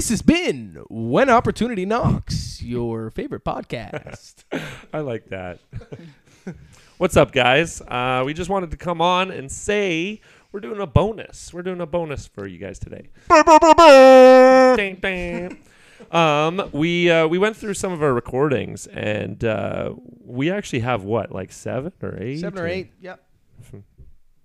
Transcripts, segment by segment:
This has been When Opportunity Knocks, your favorite podcast. I like that. What's up, guys? Uh, we just wanted to come on and say we're doing a bonus. We're doing a bonus for you guys today. Ding, ding. um, we uh, we went through some of our recordings, and uh, we actually have what, like seven or eight? Seven or eight. Yep.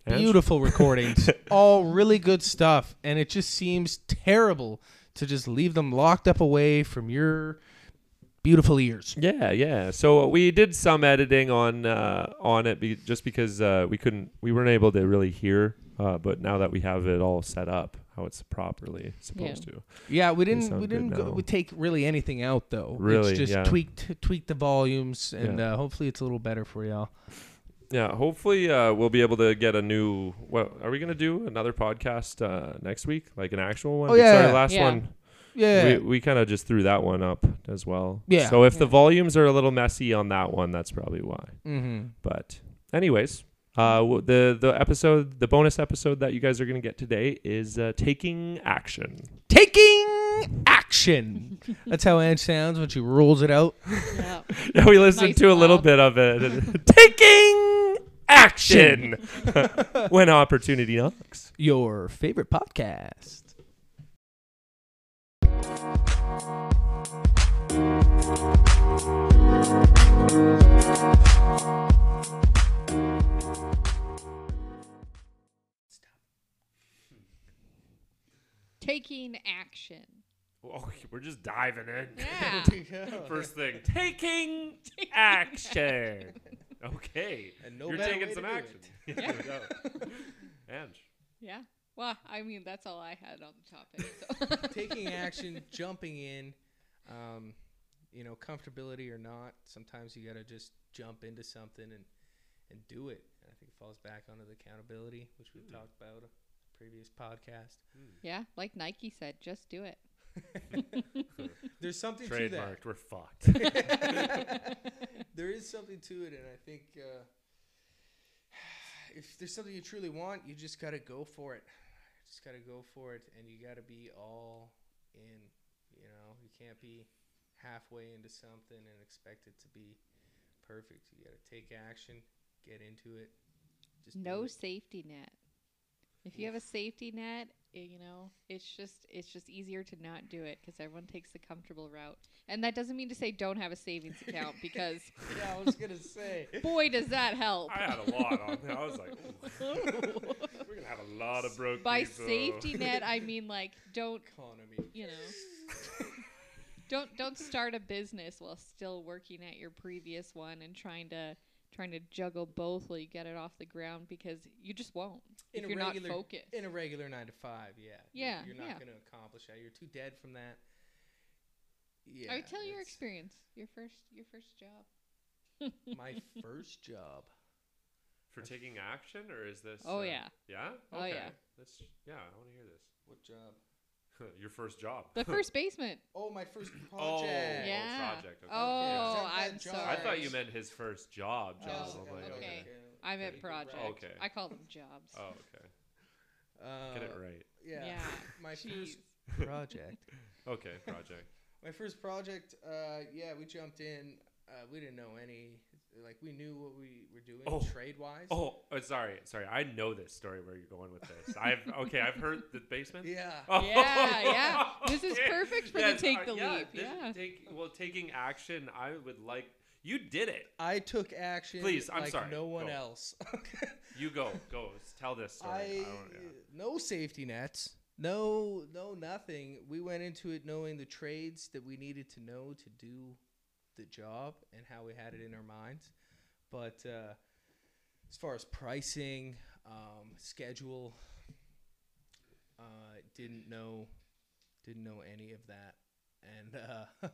Beautiful recordings. All really good stuff. And it just seems terrible to just leave them locked up away from your beautiful ears. Yeah, yeah. So we did some editing on uh, on it be- just because uh, we couldn't, we weren't able to really hear. Uh, but now that we have it all set up, how it's properly supposed to. Yeah, we didn't we didn't go, we take really anything out though. Really, it's just yeah. tweaked tweak the volumes and Yeah. uh, hopefully it's a little better for y'all. Yeah, hopefully uh, we'll be able to get a new. What are we gonna do? Another podcast uh, next week, like an actual one. Oh, yeah. Sorry, last Yeah. one. Yeah. We we kind of just threw that one up as well. Yeah. So if the volumes are a little messy on that one, that's probably why. mm-hmm. But anyways, uh, w- the the episode, the bonus episode that you guys are gonna get today is uh, taking action. Taking action. That's how Ange sounds when she rolls it out. Yeah. Yeah, we listened Nice to a little bit of it. taking action when opportunity knocks. Your favorite podcast. Taking action. Oh, we're just diving in. Yeah. First thing, taking action. Okay. And no You're better taking way some to do action. it. Yeah. no. Ange. Yeah. Well, I mean, that's all I had on the topic. So. Taking action, jumping in, um, you know, comfortability or not. Sometimes you got to just jump into something and and do it. And I think it falls back onto the accountability, which we've talked about a previous podcast. yeah, like Nike said, just do it. There's something Trademarked. We're fucked. there is something to it, and I think uh, if there's something you truly want, you just got to go for it. Just got to go for it, and you got to be all in. You know, you can't be halfway into something and expect it to be perfect. You got to take action, get into it. Just do No it. safety net. If you have a safety net, i- you know, it's just it's just easier to not do it because everyone takes the comfortable route. And that doesn't mean to say don't have a savings account because yeah, I was gonna say. boy does that help. I had a lot on there. I was like, we're gonna have a lot of broke By people." safety net, I mean like don't Economy. you know don't don't start a business while still working at your previous one and trying to trying to juggle both while you get it off the ground because you just won't In if a you're not regular- focused. In a regular nine to five, yeah. You're- Yeah, You're, not yeah. going to accomplish that. You're too dead from that. Yeah. I would tell your experience, your first your first job. My first job. for taking action, or is this? Oh, uh, yeah. Yeah. Oh, Okay. yeah. Let's. Yeah, I want to hear this. What job? Your first job. The first basement. Oh, my first project. Oh, project. Yeah. project. Okay. Oh, Yeah. I'm sorry. I thought you meant his first job. Oh, Job. I'm like, okay. okay. I meant Okay. project. Okay. I call them jobs. Oh, okay. Uh, Get it right. Yeah. Yeah. My Jeez. first project. Okay, project. My first project. Uh, yeah, we jumped in. Uh, we didn't know any. Like we knew what we were doing Oh. trade wise. Oh, uh, sorry, sorry. I know this story where you're going with this. I've okay. I've heard the basement. Yeah. Oh, Yeah, yeah. This is okay. perfect for the Yes, take uh, the yeah, leap, this- yeah. Take, well, taking action. I would like. You did it. I took action. Please, I'm like sorry. No one Go. else. You go. Go. Tell this story. I, I don't, yeah. no safety nets, no no nothing. We went into it knowing the trades that we needed to know to do the job and how we had it in our minds. But uh, as far as pricing, um, schedule, uh, didn't know didn't know any of that. And uh,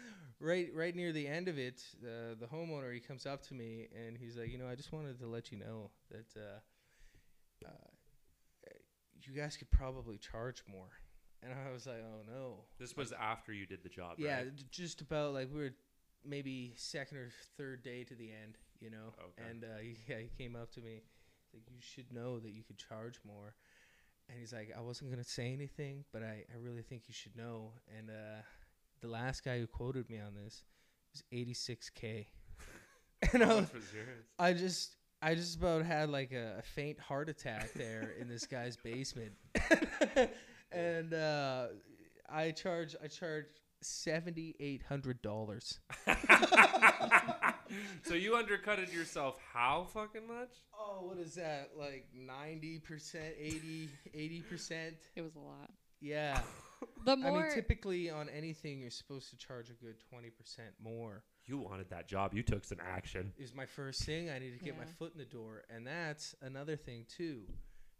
right right near the end of it, the the homeowner he comes up to me and he's like, you know, I just wanted to let you know that uh, uh, you guys could probably charge more. And I was like, oh no. This was after you did the job. Yeah, Right? just about like we were maybe second or third day to the end, you know. Okay. And uh, he, yeah, he came up to me, like, you should know that you could charge more. and he's like, I wasn't gonna say anything, but I, I really think you should know. And uh, the last guy who quoted me on this was 86k, and I, was, much was yours? I just I just about had like a, a faint heart attack there in this guy's basement, and uh, I charge I charge seventy eight hundred dollars. so you undercutted yourself how fucking much? Oh, what is that? Like ninety percent, 80 percent? It was a lot. Yeah. The I mean, typically on anything, you're supposed to charge a good twenty percent more. You wanted that job. You took some action. Is my first thing. I need to get my foot in the door, and that's another thing too.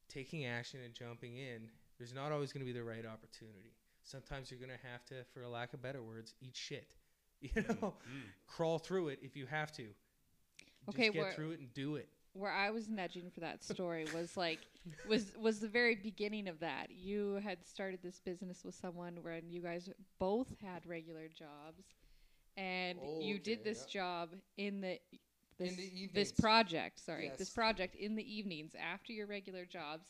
Taking action and jumping in. There's not always going to be the right opportunity. Sometimes you're going to have to, for a lack of better words, eat shit. You mm, know, mm. crawl through it if you have to. Okay, Just get where- through it and do it. where I was nudging for that story was like was was the very beginning of that. You had started this business with someone when you guys both had regular jobs, and oh, you did Okay, this job in the this, the this project. Sorry, this project in the evenings after your regular jobs.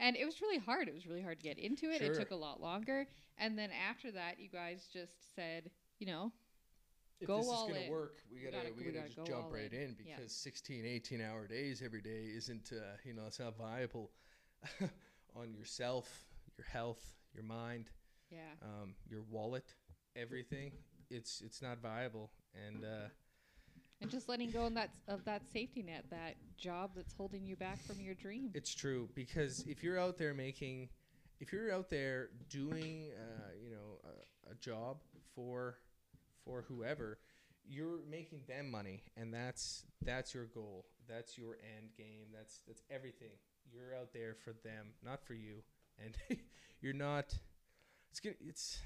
And it was really hard. It was really hard to get into it. It took a lot longer. And then after that, you guys just said, you know, If Go this all is gonna work, we gotta gotta- we gotta, gotta just go jump right in. in Yeah. because 16, 18 hour days every day isn't uh, you know it's not viable on yourself, your health, your mind, yeah. um, your wallet, everything. It's it's not viable, and uh, And just letting go that of that safety net, that job that's holding you back from your dream. It's true because if you're out there making, if you're out there doing, uh, you know, a, a job for, for whoever, you're making them money, and that's that's your goal. That's your end game. That's that's everything. You're out there for them, not for you, and you're not. It's good. It's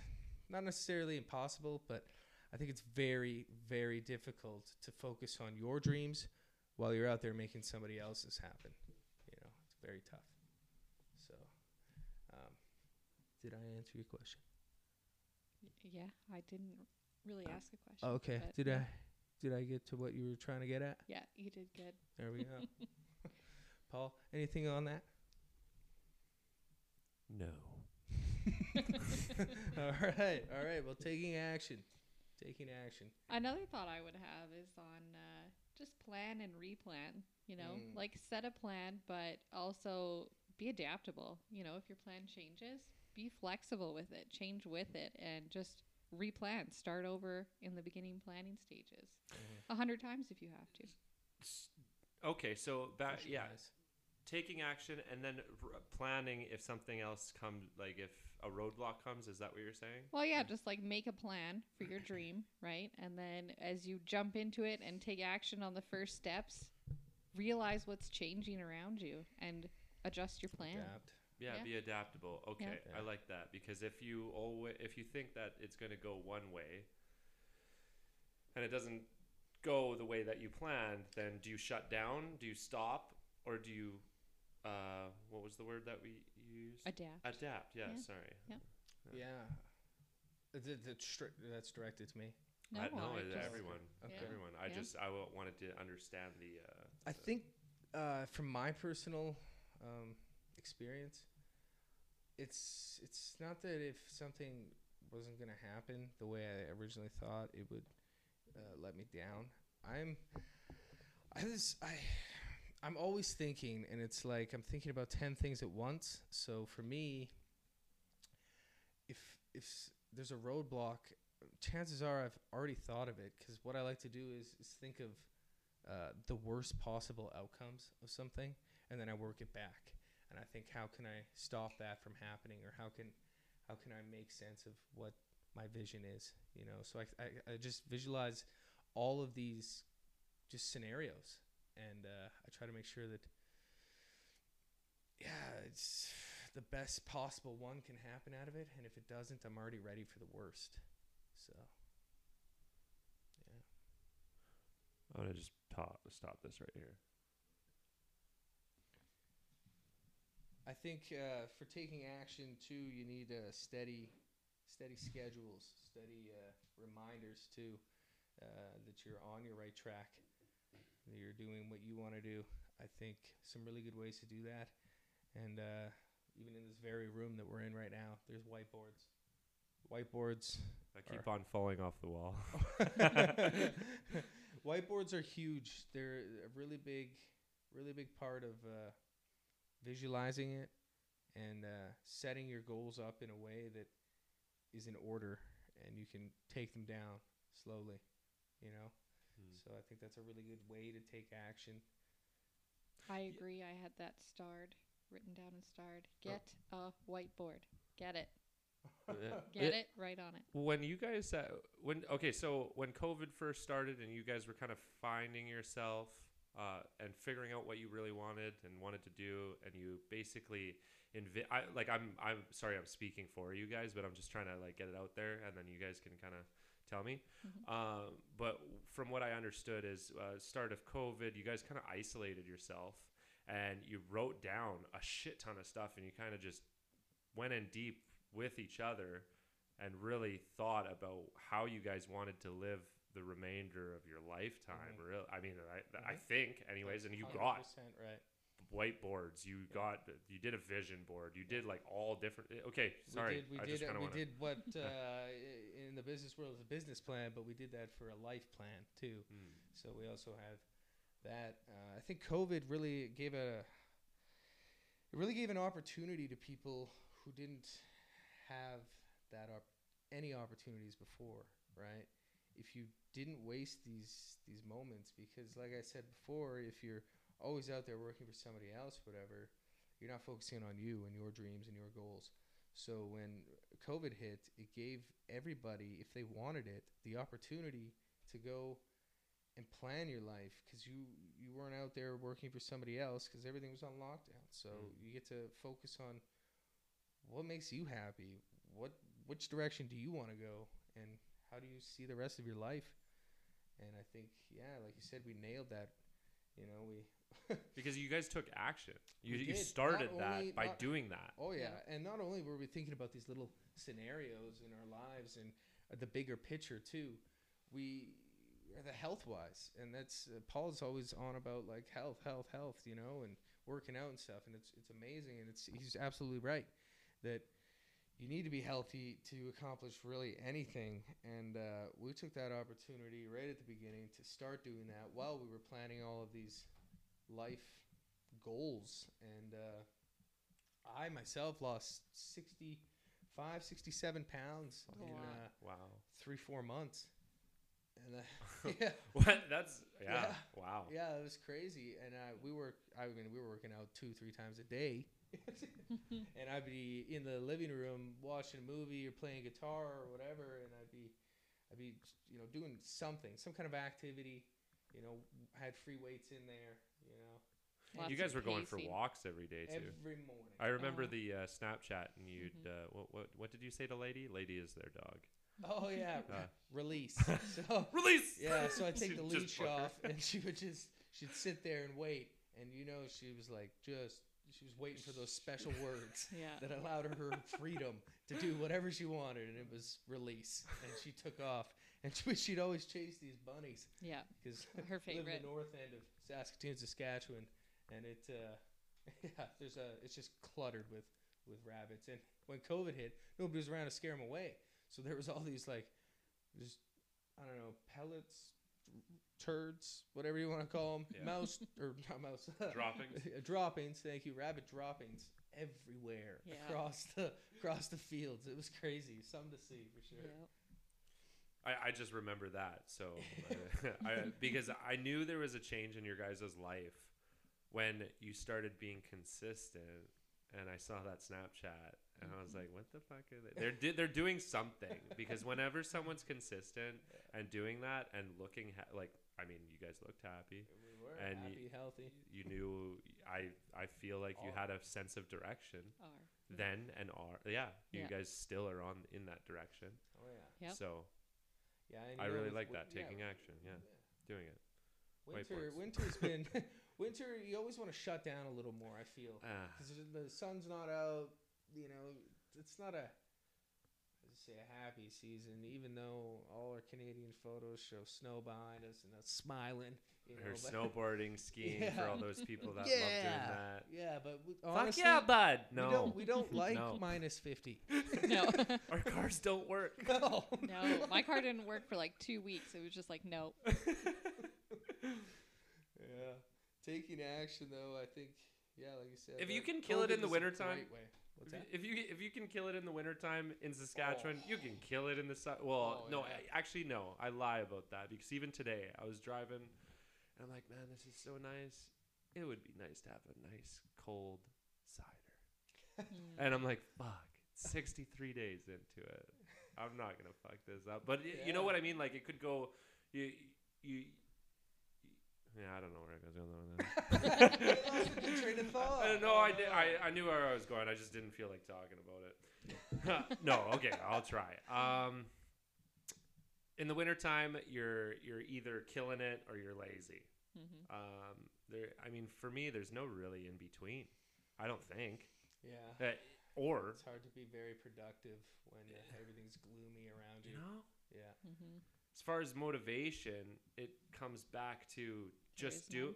not necessarily impossible, but I think it's very very difficult to focus on your dreams while you're out there making somebody else's happen you know it's very tough so um, did i answer your question yeah, I didn't really ask a question. Oh, okay did yeah. i did i get to what you were trying to get at Yeah, you did good. there we go paul anything on that No. all right all right well taking action taking action Another thought I would have is on uh, just plan and replan. You know, Mm. like set a plan, but also be adaptable. You know, if your plan changes, be flexible with it, change with it, and just replan. Start over in the beginning planning stages Mhm. a hundred times if you have to. Okay, so that yeah, taking action and then r- planning if something else comes, like if a roadblock comes. Is that what you're saying? Well, yeah, just like make a plan for your dream, right? And then as you jump into it and take action on the first steps, realize what's changing around you and adjust your plan. Adapt. Yeah, Yeah. be adaptable. Okay, I like that because if you always if you think that it's going to go one way and it doesn't go the way that you planned, then do you shut down? Do you stop or do you uh what was the word that we used? Adapt. Adapt. Yeah, Yeah. sorry. yeah th- that's stri- that's directed to me No, I know I just- everyone. Okay. Everyone. I Yeah. just I wanted to understand the uh I the- think uh, from my personal um, experience, it's it's not that if something wasn't gonna happen the way I originally thought, it would uh, let me down. I'm I was I I'm always thinking, and it's like I'm thinking about ten things at once. So for me, if if there's a roadblock, chances are I've already thought of it because what I like to do is, is think of uh, the worst possible outcomes of something, and then I work it back. And I think, how can I stop that from happening, or how can how can I make sense of what my vision is? You know, so I I, I just visualize all of these just scenarios, and uh, I try to make sure that yeah, it's the best possible one can happen out of it, and if it doesn't, I'm already ready for the worst. So yeah. I'm gonna just pop, stop this right here. I think uh, for taking action too, you need uh, steady, steady schedules, steady uh, reminders too, uh, that you're on your right track, you're doing what you want to do. I think some really good ways to do that, and uh, even in this very room that we're in right now, there's whiteboards. Whiteboards. I keep on falling off the wall. whiteboards are huge. They're a really big, really big part of uh, visualizing it and uh, setting your goals up in a way that is in order and you can take them down slowly. You know, Hmm. so I think that's a really good way to take action. I agree. I had that starred, written down and starred. Oh. Get a whiteboard. Get it. Get it right on it. when you guys uh, when okay so when covid first started and you guys were kind of finding yourself uh, and figuring out what you really wanted and wanted to do and you basically invi- I, like i'm i'm sorry i'm speaking for you guys but i'm just trying to like get it out there and then you guys can kind of tell me Mhm. um, but from what i understood is uh, start of covid you guys kind of isolated yourself and you wrote down a shit ton of stuff and you kind of just went in deep with each other and really thought about how you guys wanted to live the remainder of your lifetime. Mhm. Real, I mean, I, I Mhm. think, anyways. And you got right. whiteboards. You got, you did a vision board. You did like all different. eh, Okay, sorry. We did. We I did. just kind of we want to. did what uh, i- in the business world is a business plan, but we did that for a life plan too. Hmm. So we also have that. Uh, I think COVID really gave a it really gave an opportunity to people who didn't have that op- any opportunities before, right? If you didn't waste these these moments, because like I said before, if you're always out there working for somebody else, whatever, you're not focusing on you and your dreams and your goals. So when COVID hit, it gave everybody, if they wanted it, the opportunity to go and plan your life because you you weren't out there working for somebody else because everything was on lockdown. So Mm. you get to focus on what makes you happy. What which direction do you want to go, and how do you see the rest of your life? And I think, yeah, like you said, we nailed that. You know, we. Because you guys took action. You, you started Not that only- by not- doing that. Oh yeah. Yeah. and not only were we thinking about these little scenarios in our lives and uh, the bigger picture too, we are the health wise, and that's uh, Paul's always on about like health, health, health, you know, and working out and stuff, and it's it's amazing, and it's he's absolutely right that you need to be healthy to accomplish really anything, and uh, we took that opportunity right at the beginning to start doing that while we were planning all of these life goals and. Uh, I myself lost 65, 67 pounds Oh, in wow. uh, Wow. three, four months. And uh, yeah, What? That's yeah. Yeah. Wow. yeah, it was crazy. And uh, we were, I mean, we were working out two, three times a day. and I'd be in the living room watching a movie or playing guitar or whatever, and I'd be, I'd be, you know, doing something, some kind of activity. You know, had free weights in there. You know, Lots you guys were going for walks every day too. every morning. I remember Oh. the uh, Snapchat, and you'd Mhm. uh, what, what what did you say to Lady? Lady is their dog. oh yeah, Uh. release. So Release. Yeah, so I take the leash off, and she would just she'd sit there and wait, and you know she was like just she was waiting for those special words Yeah. that allowed her freedom to do whatever she wanted, and it was release, and she took off, and she, she'd always chase these bunnies Yeah. because Her live in favorite. the north end of Saskatoon, Saskatchewan, and it uh, yeah, there's a it's just cluttered with with rabbits, and when COVID hit, nobody was around to scare them away, so there was all these like just I don't know pellets, turds, whatever you want to call them, Yeah. mouse or not mouse Droppings. droppings. Thank you, rabbit droppings everywhere Yeah. across the across the fields. It was crazy, something to see for sure. Yeah. I, I just remember that. So, uh, I, because I knew there was a change in your guys' life when you started being consistent, and I saw that Snapchat, and I was like, "What the fuck are they? They're di- they're doing something." Because whenever someone's consistent and doing that and looking ha- like, I mean, you guys looked happy. We were And happy, healthy. You knew. I I feel like you had a sense of direction Are. then and are. Yeah, you Yeah. guys still are on in that direction. Oh yeah, Yep. So yeah. and I really with- like with- that yeah, taking action. Yeah, doing it. Winter, winter's been winter. You always want to shut down a little more. I feel Ah. because the sun's not out. You know, it's not a. say a happy season, even though all our Canadian photos show snow behind us and us smiling. You know, Or but- snowboarding, skiing for all those people that love doing that. Yeah, but we, Fuck yeah, bud. we No, don't, we don't like No. minus 50. no, our cars don't work. No. no, my car didn't work for like two weeks. It was just like no. Yeah. Taking action, though, I think, yeah, like you said. If you can kill it in the wintertime- right. What's that? If you if you can kill it in the wintertime in Saskatchewan, you can kill it in the su- well, Oh, no, yeah. I, actually no, I lie about that because even today I was driving and I'm like, man, this is so nice. It would be nice to have a nice cold cider. And I'm like, fuck, 63 days into it. I'm not gonna fuck this up. But y- you know what I mean? Like it could go, you, you, yeah, I don't know where I was going with that. Lost your train of thought. I don't know. I, did, I I knew where I was going. I just didn't feel like talking about it. no, okay, I'll try. Um, in the wintertime, you're you're either killing it or you're lazy. Mhm. Um, there, I mean, for me, there's no really in between. I don't think. Yeah. Uh, or It's hard to be very productive when uh, everything's gloomy around you. you know, Yeah. Mhm. as far as motivation, it comes back to just There is do,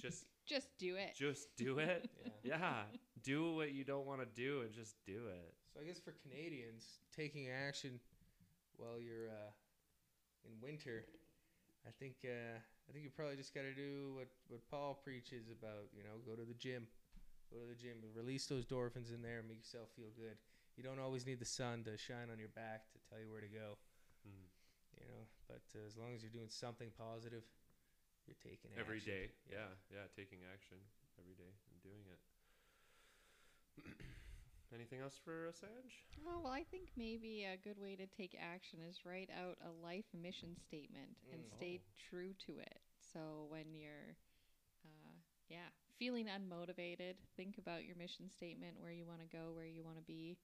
just Just do it. just do it. Yeah. yeah, do what you don't want to do and just do it. So I guess for Canadians, taking action while you're uh, in winter, I think uh, I think you probably just got to do what what Paul preaches about. You know, go to the gym, go to the gym, release those endorphins in there, and make yourself feel good. You don't always need the sun to shine on your back to tell you where to go. Mm. You know, but uh, as long as you're doing something positive, you're taking every action. day. Yeah. Yeah. yeah, taking action every day and doing it. Anything else for Assange? Oh, well, I think maybe a good way to take action is write out a life mission statement and Mm. stay Oh. true to it. So when you're, uh, yeah, feeling unmotivated, think about your mission statement, where you want to go, where you want to be,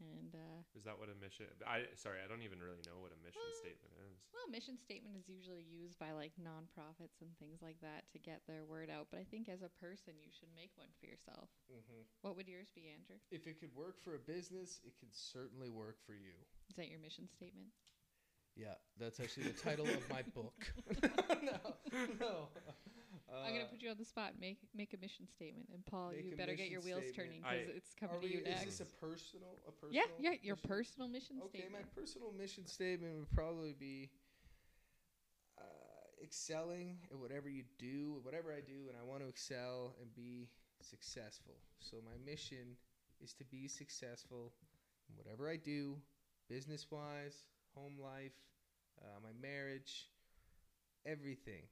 and uh, Is that what a mission? I sorry, I don't even really know what a mission Uh, statement is. well, a mission statement is usually used by like nonprofits and things like that to get their word out. But I think as a person, you should make one for yourself. hmm What would yours be, Andrew? If it could work for a business, it can certainly work for you. Is that your mission statement? Yeah, that's actually the title of my book. no, no. I'm gonna Uh, put you on the spot. Make make a mission statement, and Paul, Make you a better get your mission wheels statement. turning because I- it's coming are to we, you is next. this a personal? A personal? yeah, yeah, your mission? personal mission statement? Okay, my personal mission statement would probably be uh, excelling at whatever you do, whatever I do, and I want to excel and be successful. So my mission is to be successful in whatever I do, business wise, home life, uh, my marriage, everything.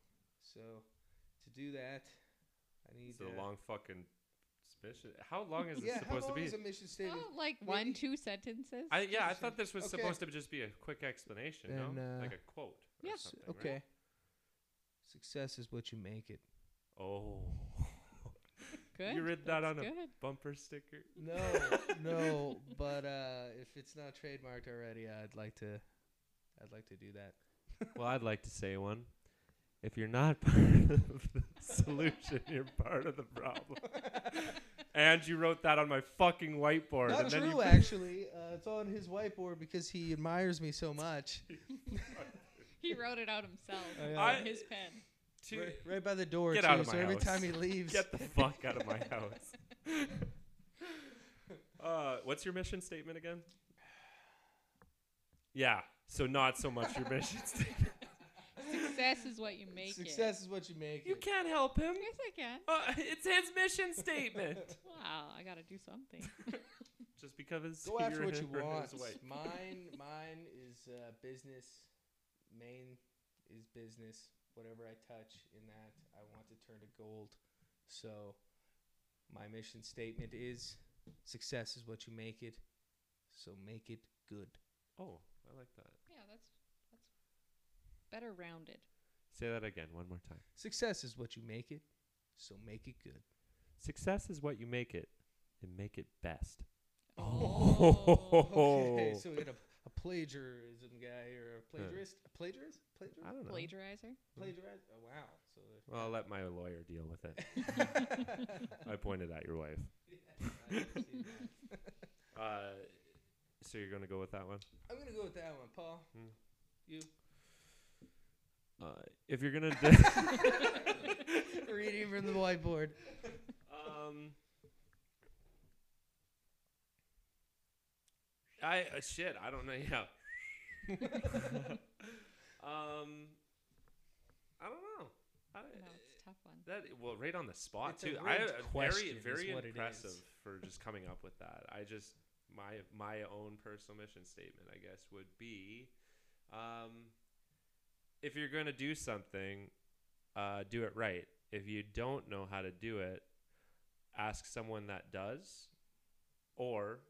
So to do that, I need It's a uh, long fucking mission. How long is this yeah, how supposed to be? is a mission statement? Oh, like one, two sentences. I yeah, I thought this was okay. supposed to just be a quick explanation, Then, no? uh, like a quote. Or Yes, something, Okay. Right? Success is what you make it. Oh. good. you read that that's on a good. bumper sticker. No, no, but uh, if it's not trademarked already, I'd like to. I'd like to do that. well, I'd like to say one. If you're not part of the solution, you're part of the problem. And you wrote that on my fucking whiteboard. Not and then true, you actually. Uh, it's on his whiteboard because he admires me so much. He wrote it out himself I, with uh, I- his pen. Two- Right, right by the door, Get too. out of my so my every time he leaves, Get the fuck out of my house. uh, what's your mission statement again? Yeah, so not so much your mission statement. Success is what you make success is what you make You it. can't help him. Yes, I can. Uh, it's his mission statement. Wow, I gotta do something. Just because Go after what you want. Mine, mine is uh, business. Main is business. Whatever I touch in that, I want to turn to gold. So, my mission statement is: success is what you make it. So make it good. Oh, I like that. yeah, that's that's better rounded. Say that again one more time. Success is what you make it. So make it good. Success is what you make it, and make it best. Oh. Okay, so we got a, a plagiarism guy or a plagiarist. A plagiarist? I don't know. Plagiarizer. Plagiarize? Oh wow! So the- Well, I'll let my lawyer deal with it. I pointed at your wife. I see that. Uh, So you're gonna go with that one. I'm gonna go with that one, Paul. Hmm. You Uh, if you're gonna, do, reading from the whiteboard. um, I uh, shit. I don't know. Yeah. um, I don't know. I, No, it's a tough one. That well, right on the spot It's a too. I rigged uh, question very is very what it impressive is. for just coming up with that. I just my my own personal mission statement, I guess, would be, um, if you're going to do something, uh, do it right. If you don't know how to do it, ask someone that does, or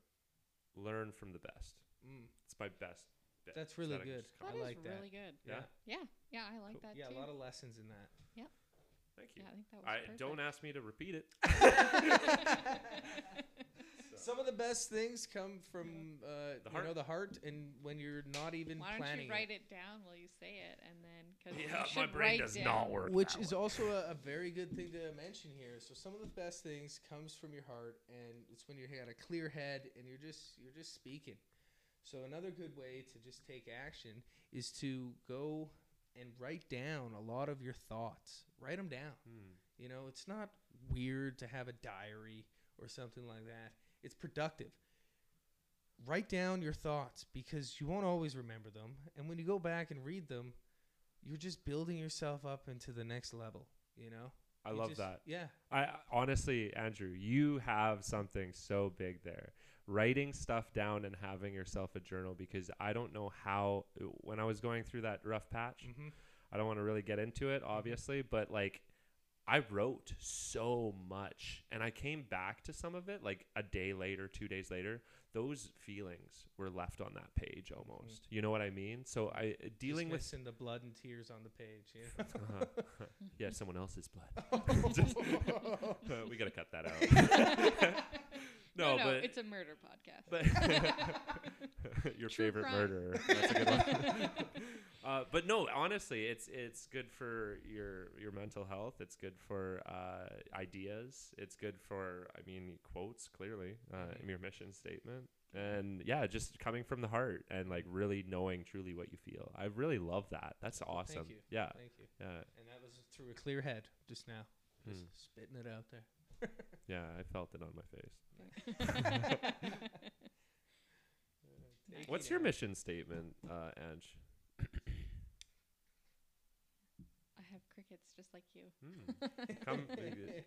learn from the best. Mm, It's my best. bet. That's really that good. just That I like that. really good. Yeah. Yeah, yeah, I like Cool. that yeah, too. a lot of lessons in that. Yeah. Thank you. yeah, I think that was I perfect. don't ask me to repeat it. Some of the best things come from uh, The you know heart. the heart, and when you're not even Why don't planning you write it. down while you say it, and then because Yeah, my brain does not work. which that is way. also a, a very good thing to mention here. So some of the best things comes from your heart, and it's when you got a clear head and you're just you're just speaking. So another good way to just take action is to go and write down a lot of your thoughts. Write them down. Hmm. You know, it's not weird to have a diary or something like that. It's productive. Write down your thoughts because you won't always remember them. And when you go back and read them, you're just building yourself up into the next level, you know? I You love just- that. Yeah. I honestly, Andrew, you have something so big there. Writing stuff down and having yourself a journal because I don't know how when I was going through that rough patch, Mm-hmm. I don't want to really get into it obviously, but like I wrote so much and I came back to some of it like a day later, 2 days later, those feelings were left on that page almost. You know what I mean? So I dealing with missing the blood and tears on the page. Yeah. uh-huh. yeah, someone else's blood. Just- Uh, we got to cut that out. No, no, no, but it's a murder podcast. but your True favorite crime. murderer. That's a good one. Uh, but no, honestly, it's it's good for your your mental health. It's good for uh, ideas. It's good for I mean quotes clearly uh, Mhm. in your mission statement. And yeah, just coming from the heart and like really knowing truly what you feel. I really love that. That's awesome. Thank you. Yeah, Thank you. yeah, And that was through a clear head just now. Just Hmm. spitting it out there. yeah. I felt it on my face. What's your mission statement, uh, Ange? I have crickets just like you. Hmm. Come,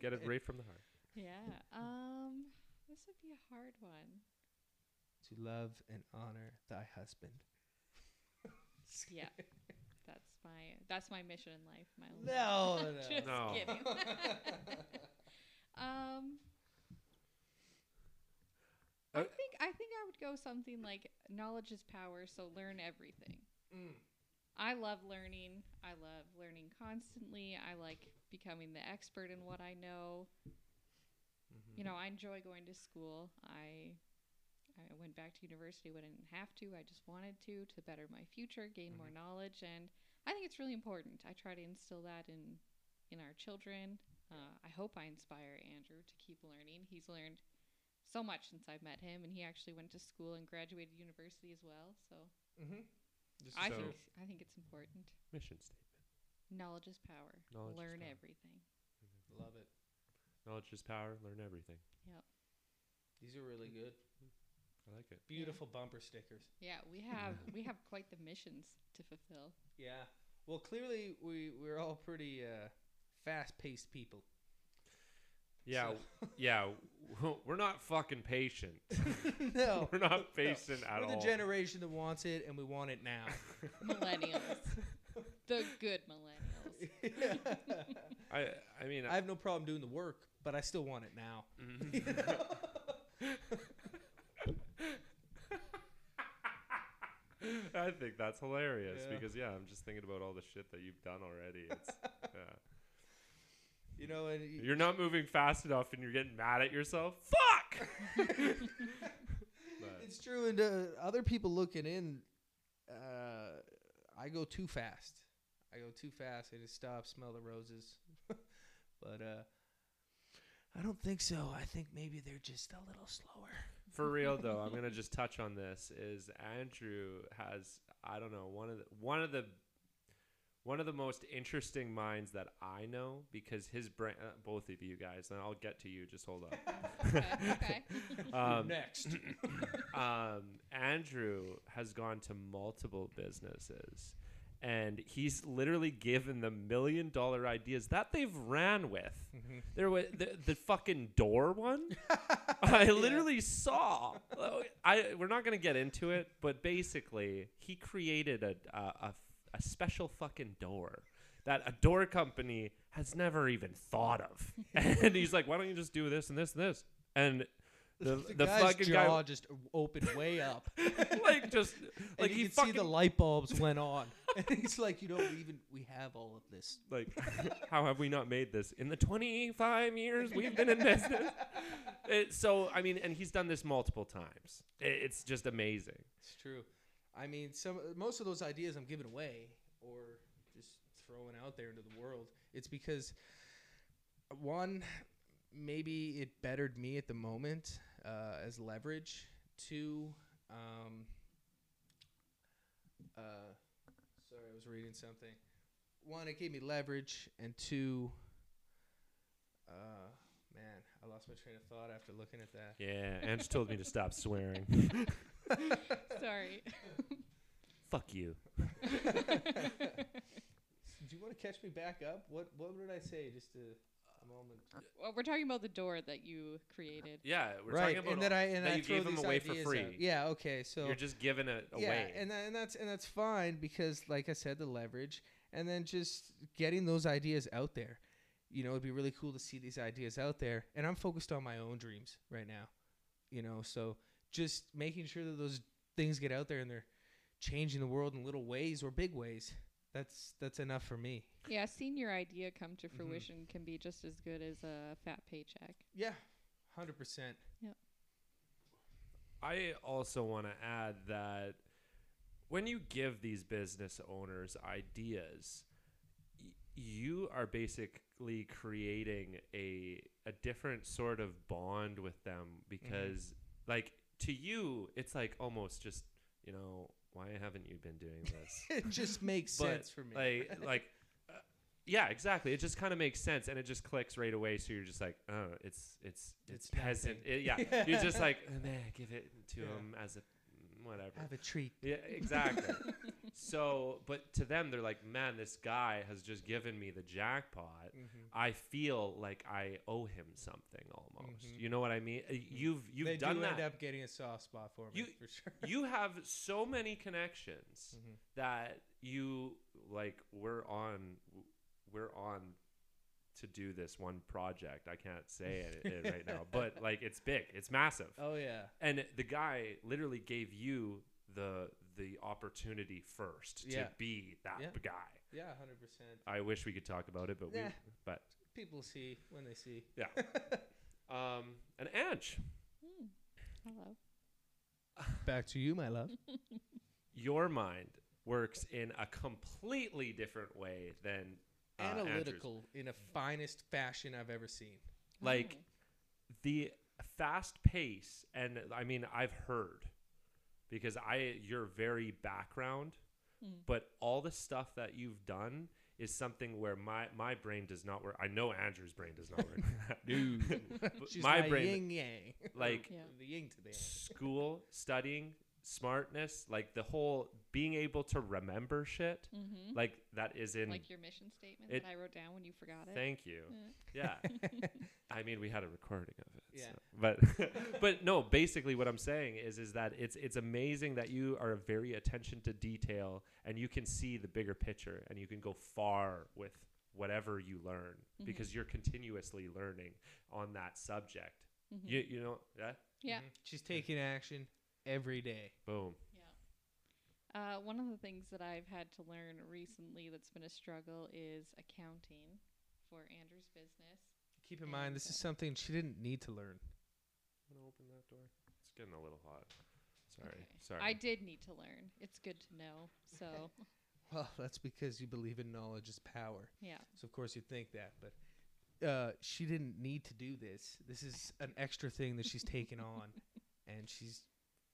get it right from the heart. Yeah. Um, this would be a hard one. To love and honor thy husband. Yeah. That's my that's my mission in life. My only No, no. Just No. kidding. um, I Uh, think I think I would go something like knowledge is power, so learn everything. Mm. I love learning. I love learning constantly. I like becoming the expert in what I know. Mhm. You know, I enjoy going to school. I I went back to university when I didn't have to. I just wanted to to better my future, gain more knowledge, and I think it's really important. I try to instill that in in our children. Uh, I hope I inspire Andrew to keep learning. He's learned so much since I've met him, and he actually went to school and graduated university as well. So Mhm. Just I So- think I think it's important. Mission statement. Knowledge is power. Knowledge is Learn power. everything. love it. Knowledge is power. Learn everything. Yeah. These are really good. I like it. Beautiful bumper stickers. Yeah, we have we have quite the missions to fulfill. Yeah. Well, clearly we we're all pretty uh, fast-paced people. Yeah, So- yeah. We're not fucking patient. no. We're not patient at all. We're the generation that wants it, and we want it now. Millennials. the good millennials. I I mean, I have no problem doing the work, but I still want it now. Mm-hmm. I think that's hilarious Yeah. because yeah, I'm just thinking about all the shit that you've done already. It's yeah. You know, and y- You're not moving fast enough, and you're getting mad at yourself. Fuck. It's true. And uh, other people looking in, uh, I go too fast. I go too fast. I just stop, smell the roses. but uh, I don't think so. I think maybe they're just a little slower. For real though, I'm gonna just touch on this. Is Andrew has I don't know one of the one of the one of the most interesting minds that I know because his brain. Uh, both of you guys, and I'll get to you. Just hold up. okay. okay. Um, Next. um, Andrew has gone to multiple businesses and he's literally given them million dollar ideas that they've ran with. There was the, the fucking door one. I literally saw. Oh, I we're not gonna get into it, but basically he created a a, a, a special fucking door that a door company has never even thought of, and he's like, "Why don't you just do this and this and this?" And the, the, the guy's fucking jaw guy just opened way up. like just like you he fucking see the light bulbs went on. And he's like, you know, we even we have all of this. like how have we not made this in the 25 years we've been in business it, so i mean and he's done this multiple times it, it's just amazing It's true. I mean, some most of those ideas I'm giving away or just throwing out there into the world. It's because one, maybe it bettered me at the moment uh, as leverage. Two, um, uh, sorry, I was reading something. One, it gave me leverage, and two, uh, man, I lost my train of thought after looking at that. yeah ange told me to stop swearing Sorry. fuck you Do you want to catch me back up? What What did I say? Just a, a moment. well, we're talking about the door that you created. yeah we're right, talking about and then I and that I you throw gave them these away for ideas free out. Yeah. Okay. So you're just giving it yeah, away and that, and that's and that's fine because, like I said, the leverage, and then just getting those ideas out there. You know, it'd be really cool to see these ideas out there, and I'm focused on my own dreams right now. You know, so just making sure that those things get out there and they're changing the world in little ways or big ways. That's that's enough for me. Yeah, seeing your idea come to Mhm. fruition can be just as good as a fat paycheck. Yeah, hundred percent. Yeah. I also want to add that when you give these business owners ideas, y- you are basically creating a a different sort of bond with them because like to you it's like almost just, you know, why haven't you been doing this? it just makes But, sense for me. like like uh, yeah, exactly. It just kind of makes sense, and it just clicks right away. So you're just like, oh, it's it's it's, It's peasant. It- yeah. you're just like, "Uh, man, give it to Yeah. him as a whatever. Have a treat. Yeah, exactly. so, but to them, they're like, man, this guy has just given me the jackpot. Mm-hmm. I feel like I owe him something almost. Mhm. You know what I mean? Uh, You've you've they done do that. end up getting a soft spot for me You- for sure. you have so many connections Mhm. that you like we're on we're on to do this one project i can't say it, it right now but like it's big it's massive Oh yeah. and the guy literally gave you the the opportunity first Yeah. to be that Yeah. guy Yeah, hundred percent. i wish we could talk about it but we but People see when they see. yeah um and Ange, Hmm. Hello. Back to you, my love. your mind works in a completely different way than uh, Andrew's. Analytical in a finest fashion I've ever seen. like Oh. the fast pace and i mean i've heard because i your very background Hmm. but all the stuff that you've done is something where my my brain does not work i know andrew's brain does not work Dude. She's my my, brain yin yang. like Yeah. the yin to the yang. school studying smartness like the whole being able to remember shit Mm-hmm. like that is in like your mission statement it- that I wrote down when you forgot it. thank you Yeah. yeah I mean, we had a recording of it. Yeah. so- But but no, basically what I'm saying is is that it's it's amazing that you are very attention to detail and you can see the bigger picture and you can go far with whatever you learn Mhm. because you're continuously learning on that subject. Mhm. You you know, yeah. Yeah. Mhm. She's taking action every day. Boom. Yeah. Uh, one of the things that I've had to learn recently that's been a struggle is accounting for Andrew's business. Keep in mind, this is something she didn't need to learn. I'm gonna open that door. It's getting a little hot. Sorry. Okay. Sorry. I did need to learn. It's good to know. So, Well, that's because you believe in knowledge is power. yeah. So of course you think that, but uh, she didn't need to do this. This is an extra thing that she's taken on, and she's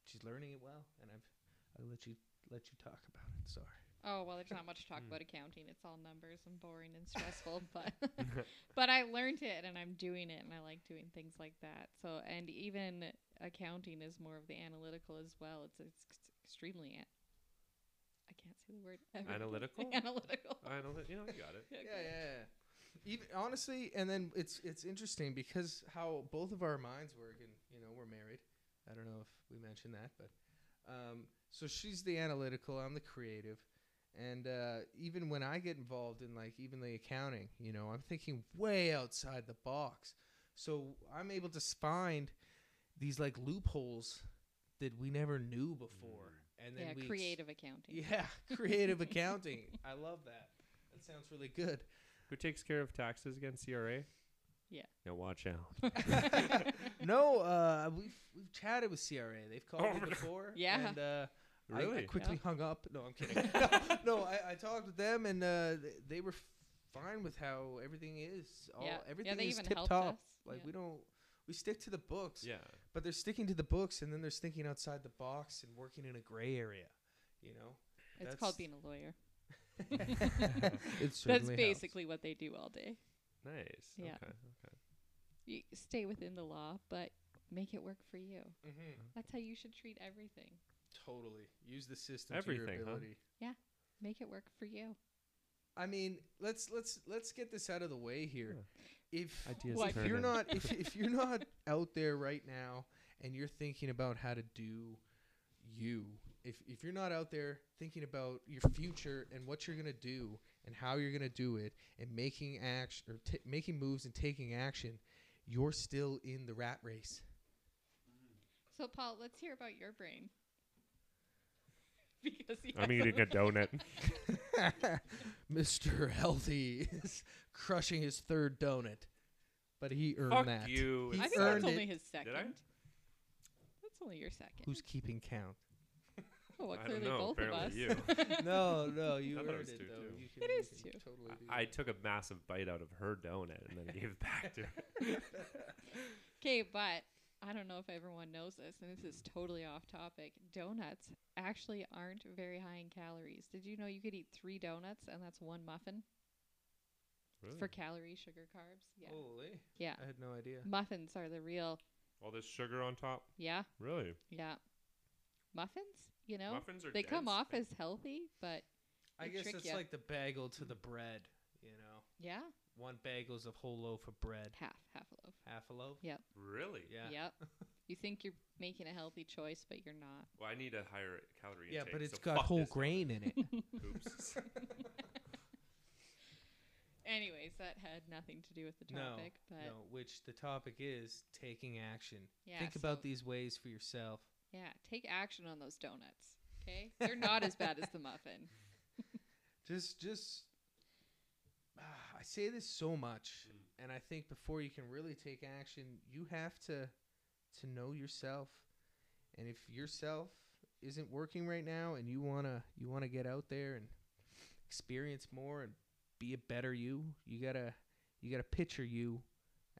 she's learning it well. And I've I'll let you let you talk about it. Sorry. Oh well, there's not much to talk Mm. about accounting. It's all numbers and boring and stressful, but but I learned it and I'm doing it and I like doing things like that. So and even accounting is more of the analytical as well. It's it's extremely. An- I can't say the word ever. Analytical? analytical. I. You know, you got it. Yeah, yeah, yeah. Even honestly, and then it's it's interesting because how both of our minds work, and you know we're married. I don't know if we mentioned that, but um, so she's the analytical, I'm the creative, and uh, even when I get involved in like even the accounting, you know, I'm thinking way outside the box. So I'm able to find these like loopholes that we never knew before, and then Yeah, we ex- creative accounting. yeah, creative accounting. I love that. That sounds really good. Who takes care of taxes again? CRA. Yeah. Now watch out. no, uh, we've we've chatted with CRA. They've called Oh, me really? before. Yeah. And uh, I- I, Really? quickly hung up. No, I'm kidding. no, I, I talked with them, and uh, th- they were fine with how everything is. All, yeah. Everything yeah, they is even tip helped top. us. Like yeah. we don't. We stick to the books, Yeah. but they're sticking to the books, and then they're thinking outside the box and working in a gray area. You know, it's that's- called being a lawyer. it That's certainly basically what they do all day. Nice. Yeah. Okay. Okay. You stay within the law, but make it work for you. hmm That's how you should treat everything. Totally use the system Everything, to your ability. Yeah. Make it work for you. I mean, let's let's let's get this out of the way here. If Ideas What? if you're not if if you're not out there right now and you're thinking about how to do you, if if you're not out there thinking about your future and what you're gonna do and how you're gonna do it and making action or t- making moves and taking action, you're still in the rat race. So, Paul, let's hear about your brain. because I'm eating a donut. Mr. Healthy is crushing his third donut, but he earned Fuck that. you. He I think earned that's only it. his second. I? That's only your second. Who's keeping count? Well, I don't clearly know. both of us. Apparently you. no, no, you I thought it earned was it two, though. too. You can, It you can two. Totally do I, I that. took a massive bite out of her donut and then gave it back to her. Okay, but I don't know if everyone knows this, and this is totally off topic. Donuts actually aren't very high in calories. Did you know you could eat three donuts and that's one muffin Really? for calorie, sugar, carbs? Yeah. Holy, Yeah. I had no idea. Muffins are the real. All this sugar on top? Yeah. Really? Yeah. Muffins, you know, Muffins are they come off as healthy, but I They guess it's ya. like the bagel to the bread. You know, yeah, one bagel's a whole loaf of bread, half, half a loaf. half a loaf. Yep. Really? Yeah. Yep. you think you're making a healthy choice, but you're not. Well, I need a higher calorie Yeah, intake. but it's so got whole this donut. grain in it. Oops. Anyways, that had nothing to do with the no, topic, but no. Which the topic is taking action. yeah. Think so- about these ways for yourself. Yeah, take action on those donuts. Okay, they're not as bad as the muffin. Just, just. ah, I say this so much, and I think before you can really take action, you have to, to know yourself, and if yourself isn't working right now, and you wanna, you wanna get out there and experience more and be a better you, you gotta, you gotta picture you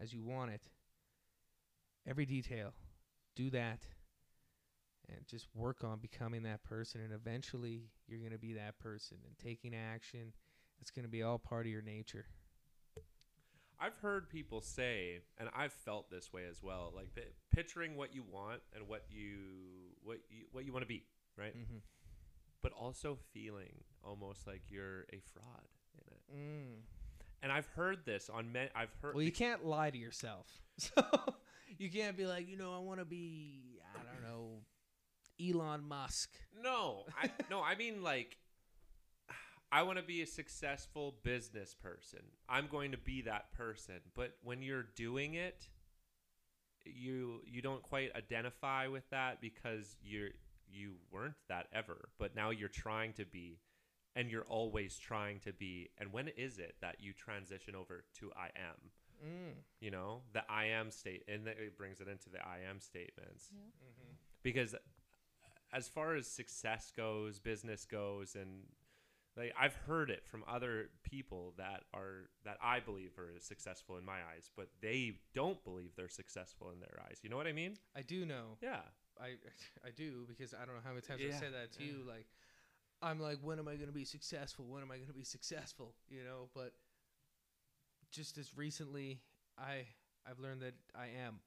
as you want it. Every detail, do that. And just work on becoming that person, and eventually you're gonna be that person. And taking action, it's gonna be all part of your nature. I've heard people say, and I've felt this way as well, like pi- picturing what you want and what you what you what you want to be, right? Mm-hmm. But also feeling almost like you're a fraud in it. Mm. And I've heard this on men. I've heard. Well, you can't lie to yourself, so you can't be like, you know, I want to be, I don't know, Elon Musk. No, I no, I mean like I want to be a successful business person. I'm going to be that person. But when you're doing it, you you don't quite identify with that because you're you weren't that ever, but now you're trying to be and you're always trying to be. And when is it that you transition over to I am? Mm. You know, the I am state and that it brings it into the I am statements Yeah. because as far as success goes, business goes, and Like I've heard it from other people that are that I believe are successful in my eyes, but they don't believe they're successful in their eyes. You know what I mean? I do know. Yeah. I I do because I don't know how many times Yeah, I've said that to yeah. you. Like, I'm like, when am I going to be successful? When am I going to be successful? You know, but just as recently, I I've learned that I am.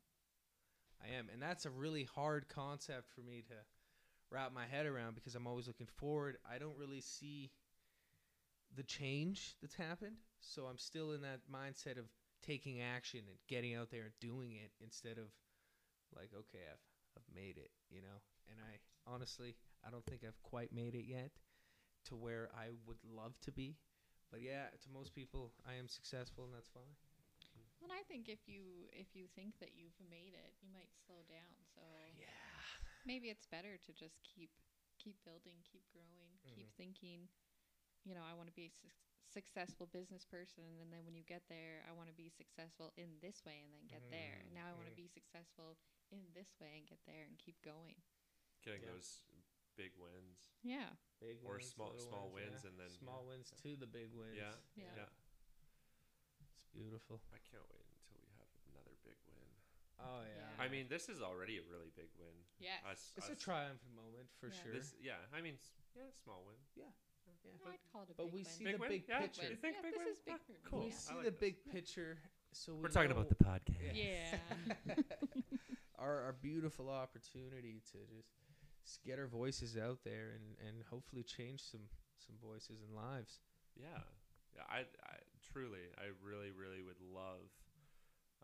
I am, and that's a really hard concept for me to wrap my head around because I'm always looking forward. I don't really see the change that's happened, so I'm still in that mindset of taking action and getting out there and doing it instead of like, okay, I've I've made it, you know. And I honestly, I don't think I've quite made it yet to where I would love to be. But yeah, to most people, I am successful, and that's fine. And I think if you if you think that you've made it, you might slow down. So Yeah. Maybe it's better to just keep keep building, keep growing, keep Mhm. thinking. You know, I want to be a su- successful business person, and then when you get there, I want to be successful in this way, and then get there. Mhm, And now I want to mhm. be successful in this way and get there, and keep going. Getting Yeah. those big wins. Yeah, Big Or wins, small- small wins, wins yeah. and then- small yeah. wins to the big wins. Yeah. Yeah. Yeah. It's beautiful. I can't wait until we have another big win. Oh yeah. Yeah. I mean, this is already a really big win. yes. Us, it's a us- triumphant moment for Yeah. sure. This, yeah, I mean, s- yeah, small win. yeah. No, I'd call it a but big win. see Big the win? big Yeah, picture. You think yeah, big this win? is big. Ah, for me, cool. We Yeah. see like the this. big picture. So we We're talking about the podcast. Yeah. our our beautiful opportunity to just s- get our voices out there and and hopefully change some some voices and lives. Yeah, yeah. I, I truly, I really, really would love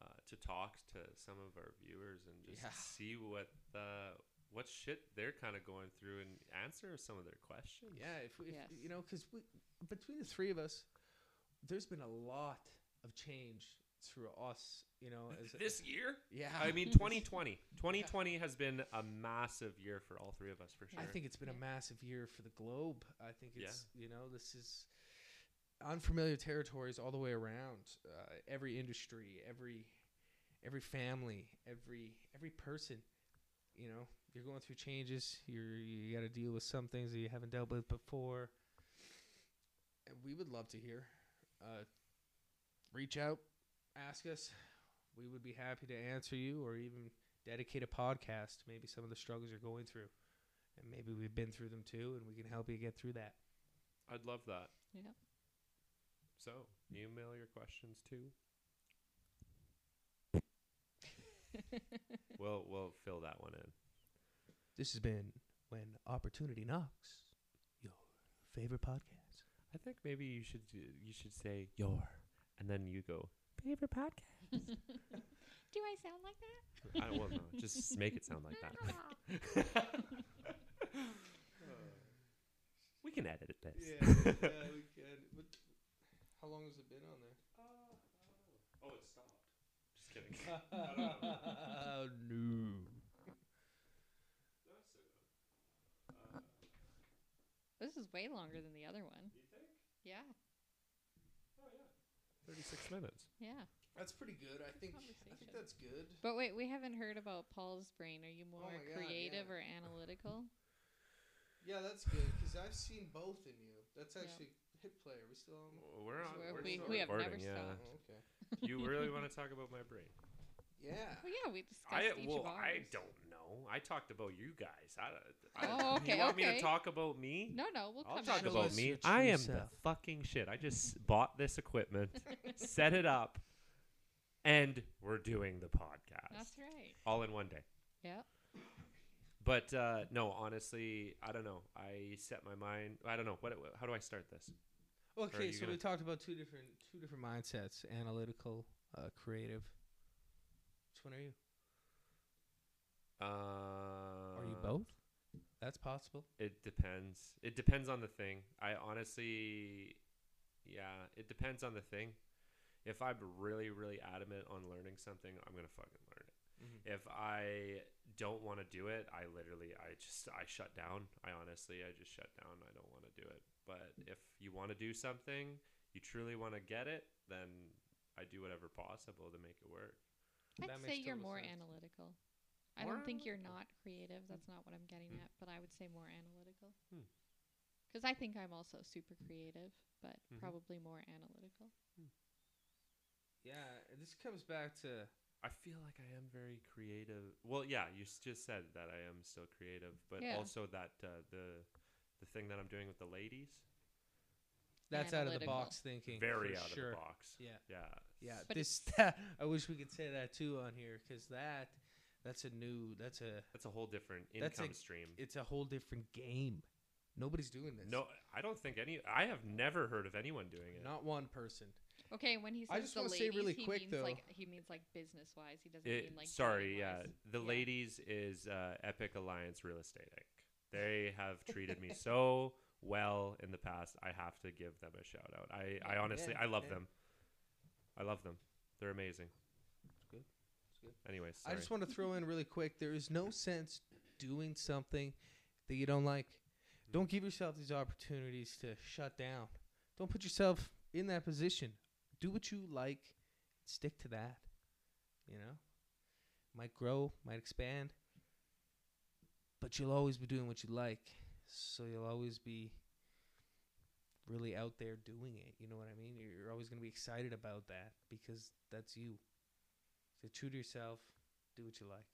uh, to talk to some of our viewers and just Yeah. see what the what shit they're kind of going through and answer some of their questions. Yeah, if, we, if Yes. you know, because we between the three of us, there's been a lot of change through us. You know, as This year, yeah, I mean, 2020. 2020 has been a massive year for all three of us, for sure. I think it's been a massive year for the globe. I think Yeah. it's you know this is unfamiliar territories all the way around. Uh, every industry, every every family, every every person. You know, you're going through changes. You're you got to deal with some things that you haven't dealt with before. And we would love to hear. Uh, reach out, ask us. We would be happy to answer you, or even dedicate a podcast to maybe some of the struggles you're going through and maybe we've been through them too, and we can help you get through that. I'd love that. yeah. So, you email your questions too. we'll we'll fill that one in. This has been when opportunity knocks. Your favorite podcast. I think maybe you should do, you should say your, and then you go favorite podcast. Do I sound like that? I don't know. Just make it sound like that. we can edit this. yeah, we can. But how long has it been on there? Oh, oh. oh it stopped. Just kidding. oh no. Uh. This is way longer than the other one. You think? Yeah. Oh yeah. Thirty-six minutes. Yeah. That's pretty good. I think. I think that's good. But wait, we haven't heard about Paul's brain. Are you oh more Oh my God, creative yeah. or analytical? Yeah, that's good because I've seen both in you. That's Yeah. actually hit play. Are we still on? We're on. We're- We're still we have recording, never yeah. stopped. Oh, okay. You really want to talk about my brain? Yeah. Well, yeah, we discussed I each well, of ours. I don't know. I talked about you guys. I, I, Oh, okay, You want me to talk about me? No, no, we'll I'll come talk back. About me. I am self. the fucking shit. I just bought this equipment, set it up, and we're doing the podcast That's right. all in one day. Yeah. But uh, no, honestly, I don't know. I set my mind. I don't know. What? How do I start this? Okay, so gonna- we talked about two different two different mindsets: analytical, uh, creative. Which one are you? Uh, Are you both? That's possible. It depends. It depends on the thing. I honestly, yeah, it depends on the thing. If I'm really, really adamant on learning something, I'm gonna fucking learn it. Mhm. If I don't want to do it, I literally, I just, I shut down. I honestly, I just shut down. I don't want to do it. But if you want to do something, you truly want to get it, then I do whatever possible to make it work. I'd That say you're more sense. analytical. I More don't think you're not creative. That's not what I'm getting Hmm. at. But I would say more analytical. Hmm. Because I think I'm also super creative, but Mhm. probably more analytical. Yeah, this comes back to I feel like I am very creative. Well, yeah, you just said that I am still creative, but Yeah. also that uh, the the thing that I'm doing with the ladies, that's out of the box thinking. very out sure. of the box. Yeah. Yeah. Yeah, But this. I wish we could say that too on here because that that's a new that's a That's a whole different That's a- income stream. it's a whole different game. Nobody's doing this. No, I don't think any. I have never heard of anyone doing it. not one person. Okay, when he says I just the wanna ladies, say really he quick, means though- like he means like business wise. He doesn't It- mean like sorry, yeah. dating-wise. The Yeah. ladies is uh, Epic Alliance Real Estate Inc. They have treated me so well in the past. I have to give them a shout out. I, I honestly, Yeah, I love yeah. them. I love them. They're amazing. It's good. It's good. Anyways, I just want to throw in really quick. There is no sense doing something that you don't like. Don't give yourself these opportunities to shut down. Don't put yourself in that position. Do what you like. Stick to that. You know, might grow, might expand, but you'll always be doing what you like. So you'll always be really out there doing it. You know what I mean? You're, you're always going to be excited about that because that's you. So true to yourself. Do what you like.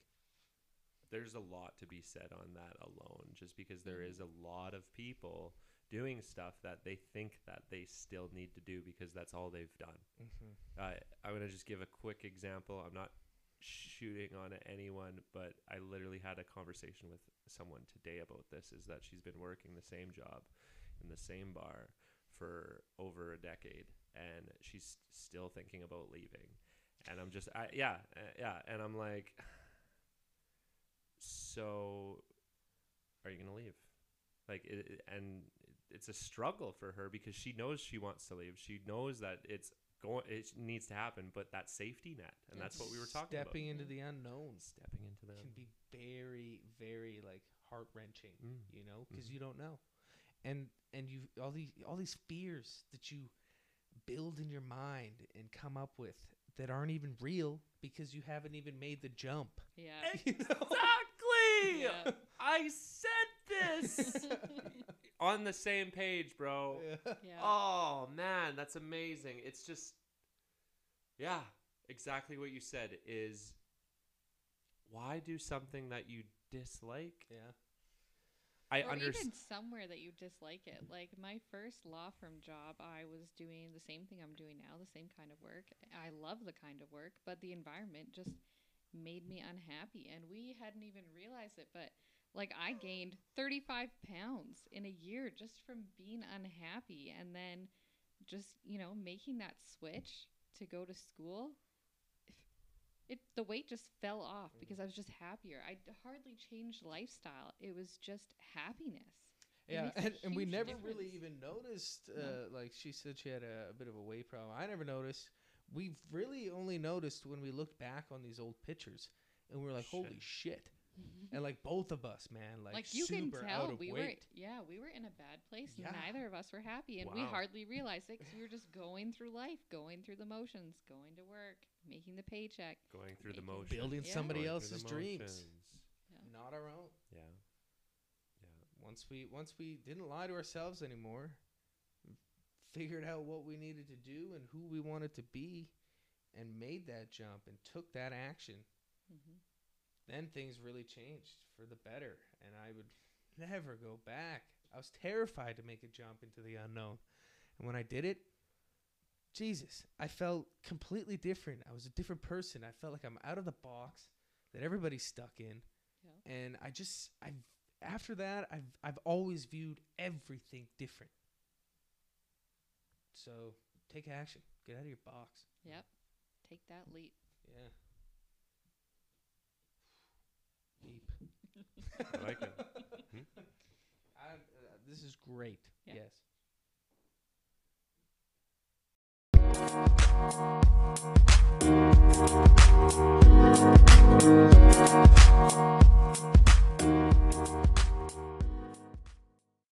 There's a lot to be said on that alone, just because there is Mhm. a lot of people doing stuff that they think that they still need to do because that's all they've done. Mm-hmm. Uh, I'm gonna just give a quick example. I'm not shooting on anyone, but I literally had a conversation with someone today about this. Is that she's been working the same job in the same bar for over a decade, and she's still thinking about leaving. And I'm just, I, yeah, uh, yeah, and I'm like, so are you gonna leave? Like, it, it- and it's a struggle for her because she knows she wants to leave. She knows that it's going, it needs to happen, but that safety net, and that's what we were talking about. Stepping into the unknown Stepping into the can be very, very like heart wrenching. Mm. You know, because Mhm. you don't know, and and you all these all these fears that you build in your mind and come up with that aren't even real because you haven't even made the jump. Yeah. You know? Exactly. Yeah. I said this on the same page, bro. Yeah. yeah. Oh man, that's amazing. It's just yeah, exactly what you said is why do something that you dislike? Yeah. I or understand. even somewhere that you dislike it. Like my first law firm job, I was doing the same thing I'm doing now, the same kind of work. I love the kind of work, but the environment just made me unhappy, and we hadn't even realized it. But like I gained 35 pounds in a year just from being unhappy, and then just you know making that switch to go to school. It the weight just fell off because I was just happier. I d- hardly changed lifestyle. It was just happiness. It Yeah, and, and we huge never really even noticed. No. Uh, like she said, she had a, a bit of a weight problem. I never noticed. We've really only noticed when we looked back on these old pictures, and we were like, "Holy shit!" And like both of us, man, like, Like, you can super tell out of we were weight. yeah we were in a bad place. Yeah. Neither of us were happy, and we hardly realized it because we were just going through life, going through the motions, going to work, making the paycheck. Going through the motions. Building Yeah. somebody Going else's dreams. Yeah. not our own. Yeah. Yeah. Once we once we didn't lie to ourselves anymore, figured out what we needed to do and who we wanted to be, and made that jump and took that action. hmm then things really changed for the better and i would never go back. I was terrified to make a jump into the unknown and when i did it jesus i felt completely different. I was a different person. I felt like i'm out of the box that everybody's stuck in. Yeah. and i just I've after that i've i've always viewed everything different. So take action. Get out of your box. Yep. Take that leap. yeah I like it. Hmm? I, uh, this is great. Yeah. Yes.